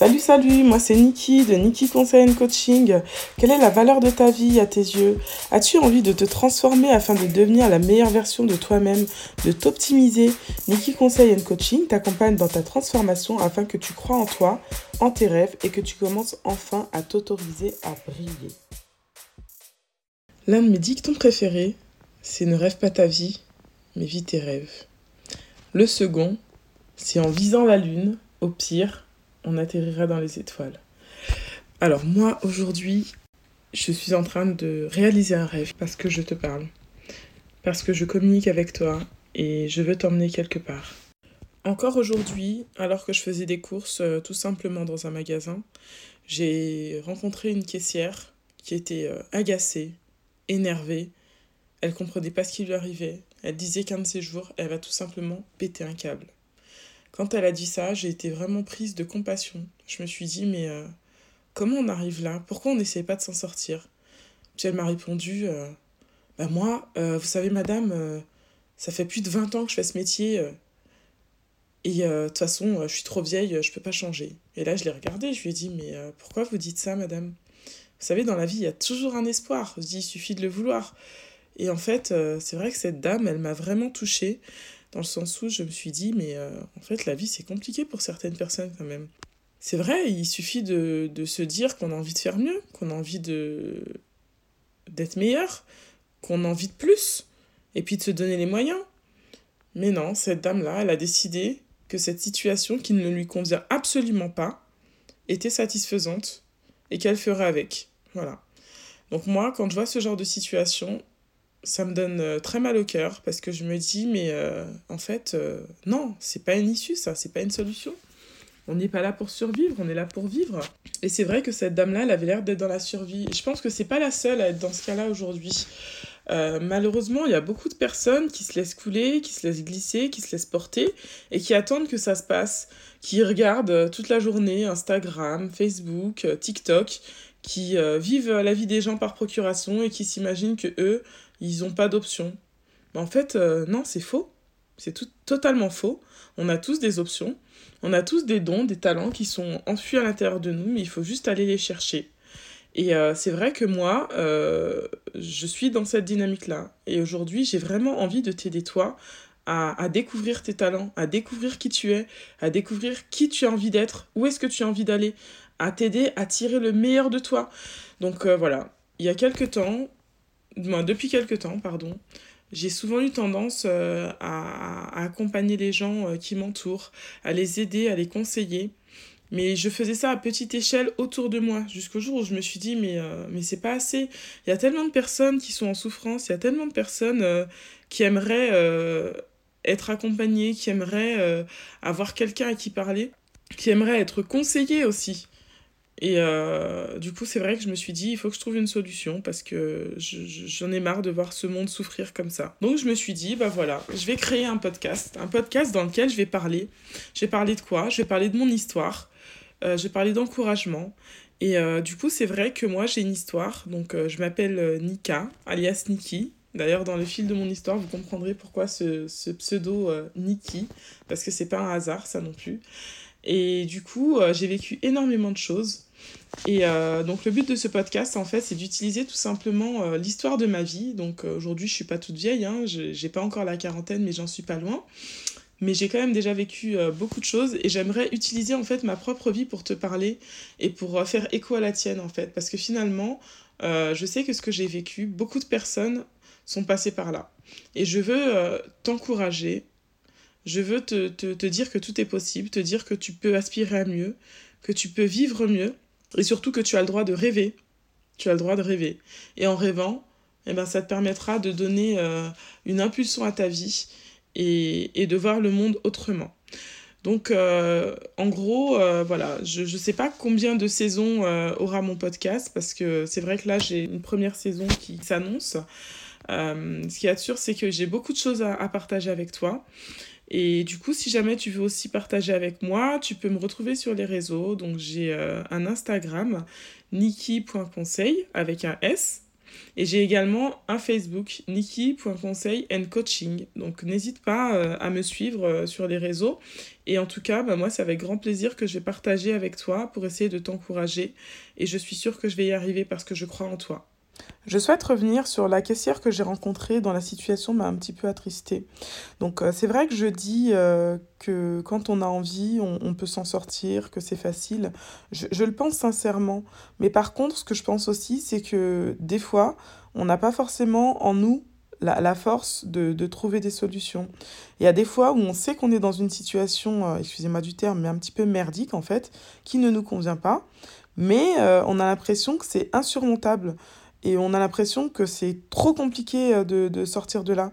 Salut, salut, moi c'est Niki de Niki Conseil Coaching. Quelle est la valeur de ta vie à tes yeux? As-tu envie de te transformer afin de devenir la meilleure version de toi-même, de t'optimiser? Niki Conseil Coaching t'accompagne dans ta transformation afin que tu crois en toi, en tes rêves et que tu commences enfin à t'autoriser à briller. L'un de mes dictons préférés, c'est ne rêve pas ta vie, mais vis tes rêves. Le second, c'est en visant la lune, au pire, on atterrira dans les étoiles. Alors moi, aujourd'hui, je suis en train de réaliser un rêve parce que je te parle, parce que je communique avec toi et je veux t'emmener quelque part. Encore aujourd'hui, alors que je faisais des courses euh, tout simplement dans un magasin, j'ai rencontré une caissière qui était euh, agacée, énervée. Elle comprenait pas ce qui lui arrivait. Elle disait qu'un de ces jours, elle va tout simplement péter un câble. Quand elle a dit ça, j'ai été vraiment prise de compassion. Je me suis dit, mais euh, comment on arrive là? Pourquoi on n'essaie pas de s'en sortir? Puis elle m'a répondu, euh, bah moi, euh, vous savez madame, ça fait plus de 20 ans que je fais ce métier. et de toute façon, je suis trop vieille, je peux pas changer. Et là, je l'ai regardée, je lui ai dit, mais pourquoi vous dites ça, madame? Vous savez, dans la vie, il y a toujours un espoir. Je dis, il suffit de le vouloir. Et en fait, c'est vrai que cette dame, elle m'a vraiment touchée dans le sens où je me suis dit, mais euh, en fait, la vie, c'est compliqué pour certaines personnes quand même. C'est vrai, il suffit de, de se dire qu'on a envie de faire mieux, qu'on a envie de d'être meilleur, qu'on a envie de plus, et puis de se donner les moyens. Mais non, cette dame-là, elle a décidé que cette situation qui ne lui convient absolument pas était satisfaisante et qu'elle ferait avec. Voilà. Donc moi, quand je vois ce genre de situation, ça me donne euh, très mal au cœur parce que je me dis, mais euh, en fait, euh, non, c'est pas une issue, ça, c'est pas une solution. On n'est pas là pour survivre, on est là pour vivre. Et c'est vrai que cette dame-là, elle avait l'air d'être dans la survie. Je pense que c'est pas la seule à être dans ce cas-là aujourd'hui. malheureusement, il y a beaucoup de personnes qui se laissent couler, qui se laissent glisser, qui se laissent porter et qui attendent que ça se passe, qui regardent toute la journée Instagram, Facebook, TikTok, qui vivent la vie des gens par procuration et qui s'imaginent que eux, ils n'ont pas d'option. Mais en fait, euh, non, c'est faux. C'est tout, totalement faux. On a tous des options. On a tous des dons, des talents qui sont enfuis à l'intérieur de nous, mais il faut juste aller les chercher. Et euh, c'est vrai que moi, euh, je suis dans cette dynamique-là. Et aujourd'hui, j'ai vraiment envie de t'aider, toi, à, à, découvrir tes talents, à découvrir qui tu es, à découvrir qui tu as envie d'être, où est-ce que tu as envie d'aller, à t'aider à tirer le meilleur de toi. Donc voilà, il y a quelques temps, depuis quelques temps, pardon, j'ai souvent eu tendance euh, à, accompagner les gens euh, qui m'entourent, à les aider, à les conseiller. Mais je faisais ça à petite échelle autour de moi, jusqu'au jour où je me suis dit, mais, euh, mais c'est pas assez. Il y a tellement de personnes qui sont en souffrance, il y a tellement de personnes qui aimeraient être accompagnées, qui aimeraient avoir quelqu'un à qui parler, qui aimeraient être conseillées aussi. Et euh, du coup, c'est vrai que je me suis dit, il faut que je trouve une solution parce que j'en ai marre de voir ce monde souffrir comme ça. Donc, je me suis dit, bah voilà, je vais créer un podcast. Un podcast dans lequel je vais parler. Je vais parler de quoi? Je vais parler de mon histoire. Euh, je vais parler d'encouragement. Et euh, du coup, c'est vrai que moi, j'ai une histoire. Donc, je m'appelle Nika, alias Niki. D'ailleurs, dans le fil de mon histoire, vous comprendrez pourquoi ce, pseudo Niki. Parce que c'est pas un hasard, ça non plus. Et du coup, j'ai vécu énormément de choses. Et euh, donc le but de ce podcast, en fait, c'est d'utiliser tout simplement euh, l'histoire de ma vie. Donc euh, aujourd'hui, je suis pas toute vieille, hein, j'ai pas encore la quarantaine, mais j'en suis pas loin. Mais j'ai quand même déjà vécu beaucoup de choses et j'aimerais utiliser en fait ma propre vie pour te parler et pour faire écho à la tienne en fait. Parce que finalement, je sais que ce que j'ai vécu, beaucoup de personnes sont passées par là. Et je veux t'encourager, je veux te, dire que tout est possible, te dire que tu peux aspirer à mieux, que tu peux vivre mieux et surtout que tu as le droit de rêver. Tu as le droit de rêver. Et en rêvant, eh ben, ça te permettra de donner euh, une impulsion à ta vie et, de voir le monde autrement. Donc, euh, en gros, euh, voilà, je ne sais pas combien de saisons aura mon podcast, parce que c'est vrai que là, j'ai une première saison qui s'annonce. ce qui est sûr, c'est que j'ai beaucoup de choses à partager avec toi. Et du coup, si jamais tu veux aussi partager avec moi, tu peux me retrouver sur les réseaux. Donc j'ai euh, un Instagram, niki.conseil avec un S. Et j'ai également un Facebook, niki.conseil and coaching. Donc n'hésite pas euh, à me suivre euh, sur les réseaux. Et en tout cas, bah, moi, c'est avec grand plaisir que je vais partager avec toi pour essayer de t'encourager. Et je suis sûre que je vais y arriver parce que je crois en toi. Je souhaite revenir sur la caissière que j'ai rencontrée dans la situation m'a un petit peu attristée. Donc euh, c'est vrai que je dis euh, que quand on a envie, on, peut s'en sortir, que c'est facile. Je, le pense sincèrement. Mais par contre, ce que je pense aussi, c'est que des fois, on n'a pas forcément en nous la, force de, trouver des solutions. Il y a des fois où on sait qu'on est dans une situation, euh, excusez-moi du terme, mais un petit peu merdique en fait, qui ne nous convient pas, mais on a l'impression que c'est insurmontable. Et on a l'impression que c'est trop compliqué euh, de, de sortir de là.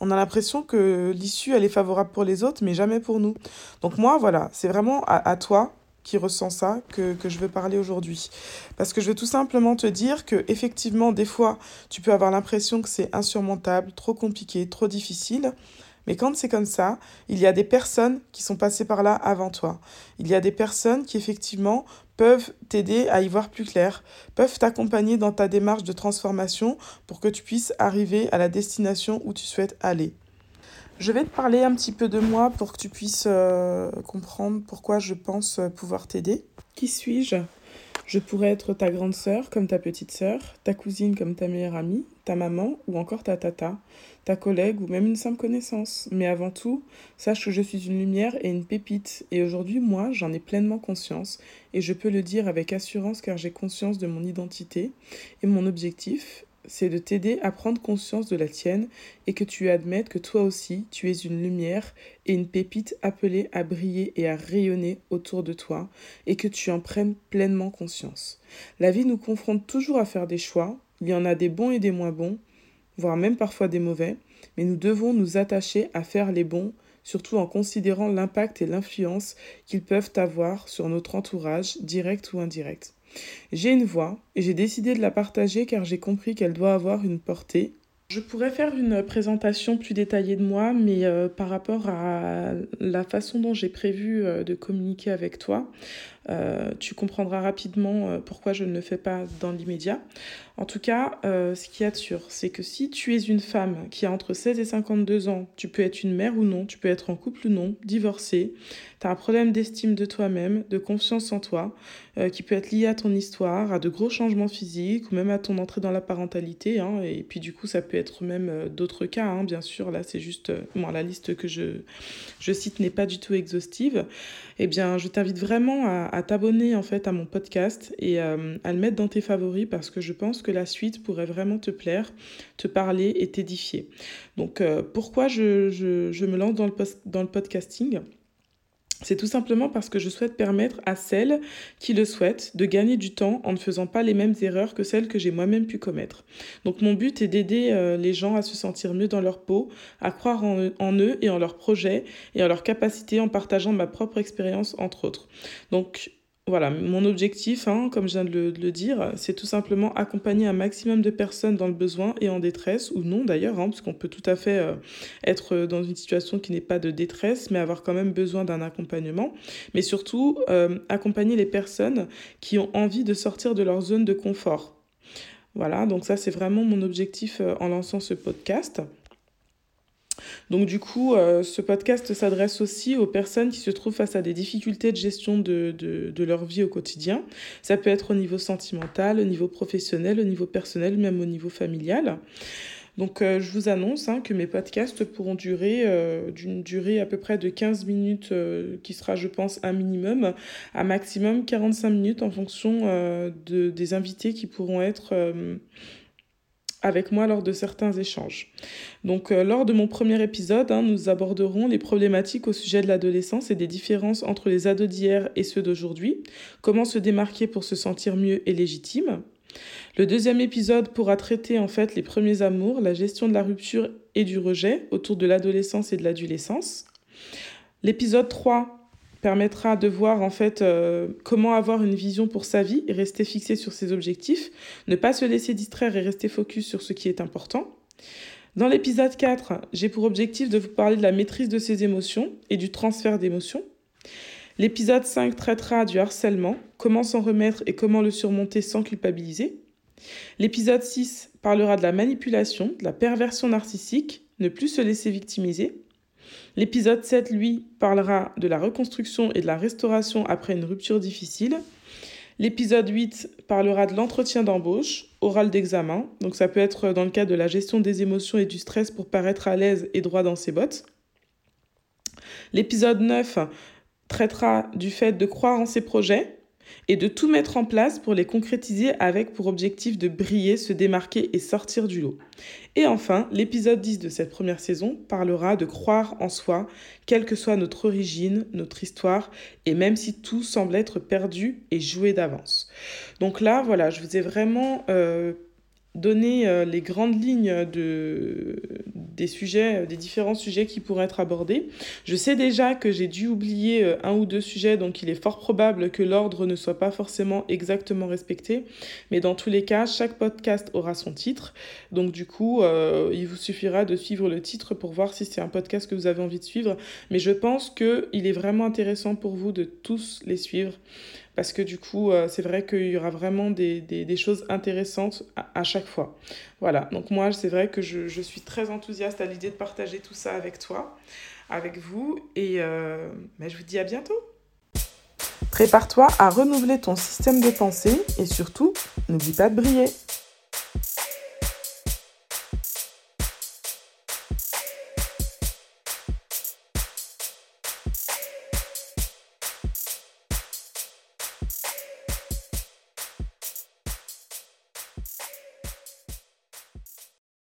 On a l'impression que l'issue, elle est favorable pour les autres, mais jamais pour nous. Donc moi, voilà, c'est vraiment à, à, toi qui ressens ça que, que je veux parler aujourd'hui. Parce que je veux tout simplement te dire que effectivement, des fois, tu peux avoir l'impression que c'est insurmontable, trop compliqué, trop difficile. Mais quand c'est comme ça, il y a des personnes qui sont passées par là avant toi. Il y a des personnes qui effectivement peuvent t'aider à y voir plus clair, peuvent t'accompagner dans ta démarche de transformation pour que tu puisses arriver à la destination où tu souhaites aller. Je vais te parler un petit peu de moi pour que tu puisses euh, comprendre pourquoi je pense pouvoir t'aider. Qui suis-je? Je pourrais être ta grande sœur comme ta petite sœur, ta cousine comme ta meilleure amie, ta maman ou encore ta tata, ta collègue ou même une simple connaissance. Mais avant tout, sache que je suis une lumière et une pépite. Et aujourd'hui, moi, j'en ai pleinement conscience. Et je peux le dire avec assurance car j'ai conscience de mon identité. Et mon objectif c'est de t'aider à prendre conscience de la tienne et que tu admettes que toi aussi, tu es une lumière et une pépite appelée à briller et à rayonner autour de toi et que tu en prennes pleinement conscience. La vie nous confronte toujours à faire des choix, il y en a des bons et des moins bons, voire même parfois des mauvais, mais nous devons nous attacher à faire les bons, surtout en considérant l'impact et l'influence qu'ils peuvent avoir sur notre entourage, direct ou indirect. J'ai une voix et j'ai décidé de la partager car j'ai compris qu'elle doit avoir une portée. Je pourrais faire une présentation plus détaillée de moi, mais euh, par rapport à la façon dont j'ai prévu euh, de communiquer avec toi, euh, tu comprendras rapidement euh, pourquoi je ne le fais pas dans l'immédiat. En tout cas, euh, ce qu'il y a de sûr, c'est que si tu es une femme qui a entre 16 et 52 ans, tu peux être une mère ou non, tu peux être en couple ou non, divorcée, tu as un problème d'estime de toi-même, de confiance en toi, qui peut être lié à ton histoire, à de gros changements physiques ou même à ton entrée dans la parentalité. Hein, et puis du coup, ça peut être même d'autres cas, hein, bien sûr. Là, c'est juste, moi la liste que je, je cite n'est pas du tout exhaustive. Eh bien, je t'invite vraiment à, à t'abonner en fait à mon podcast et euh, à le mettre dans tes favoris parce que je pense que la suite pourrait vraiment te plaire, te parler et t'édifier. Donc euh, pourquoi je, me lance dans le podcasting? C'est tout simplement parce que je souhaite permettre à celles qui le souhaitent de gagner du temps en ne faisant pas les mêmes erreurs que celles que j'ai moi-même pu commettre. Donc mon but est d'aider euh, les gens à se sentir mieux dans leur peau, à croire en eux, et en leurs projets et en leurs capacités en partageant ma propre expérience entre autres. Donc voilà, mon objectif, hein, comme je viens de le, dire, c'est tout simplement accompagner un maximum de personnes dans le besoin et en détresse, ou non d'ailleurs, hein, parce qu'on peut tout à fait euh, être dans une situation qui n'est pas de détresse, mais avoir quand même besoin d'un accompagnement. Mais surtout, euh, accompagner les personnes qui ont envie de sortir de leur zone de confort. Voilà, donc ça c'est vraiment mon objectif euh, en lançant ce podcast. Donc du coup, euh, ce podcast s'adresse aussi aux personnes qui se trouvent face à des difficultés de gestion de, de, leur vie au quotidien. Ça peut être au niveau sentimental, au niveau professionnel, au niveau personnel, même au niveau familial. Donc euh, je vous annonce hein, que mes podcasts pourront durer euh, d'une durée à peu près de 15 minutes, qui sera je pense un minimum, à maximum 45 minutes en fonction de, des invités qui pourront être avec moi lors de certains échanges. Donc euh, lors de mon premier épisode, hein, nous aborderons les problématiques au sujet de l'adolescence et des différences entre les ados d'hier et ceux d'aujourd'hui, comment se démarquer pour se sentir mieux et légitime. Le deuxième épisode pourra traiter en fait les premiers amours, la gestion de la rupture et du rejet autour de l'adolescence et de l'adolescence. L'épisode 3 permettra de voir en fait euh, comment avoir une vision pour sa vie et rester fixé sur ses objectifs, ne pas se laisser distraire et rester focus sur ce qui est important. Dans l'épisode 4, j'ai pour objectif de vous parler de la maîtrise de ses émotions et du transfert d'émotions. L'épisode 5 traitera du harcèlement, comment s'en remettre et comment le surmonter sans culpabiliser. L'épisode 6 parlera de la manipulation, de la perversion narcissique, ne plus se laisser victimiser. L'épisode 7, lui, parlera de la reconstruction et de la restauration après une rupture difficile. L'épisode 8 parlera de l'entretien d'embauche, oral d'examen. Donc ça peut être dans le cadre de la gestion des émotions et du stress pour paraître à l'aise et droit dans ses bottes. L'épisode 9 traitera du fait de croire en ses projets, et de tout mettre en place pour les concrétiser avec pour objectif de briller, se démarquer et sortir du lot. Et enfin, l'épisode 10 de cette première saison parlera de croire en soi, quelle que soit notre origine, notre histoire, et même si tout semble être perdu et joué d'avance. Donc là, voilà, je vous ai vraiment... Euh, donné euh, les grandes lignes de, des sujets, des différents sujets qui pourraient être abordés. Je sais déjà que j'ai dû oublier euh, un ou deux sujets, donc il est fort probable que l'ordre ne soit pas forcément exactement respecté. Mais dans tous les cas, chaque podcast aura son titre. Donc du coup, euh, il vous suffira de suivre le titre pour voir si c'est un podcast que vous avez envie de suivre. Mais je pense qu'il est vraiment intéressant pour vous de tous les suivre parce que du coup, euh, c'est vrai qu'il y aura vraiment des, choses intéressantes à, chaque fois. Voilà, donc moi, c'est vrai que je, suis très enthousiaste à l'idée de partager tout ça avec toi, avec vous, et euh, ben, je vous dis à bientôt. Prépare-toi à renouveler ton système de pensée et surtout, n'oublie pas de briller.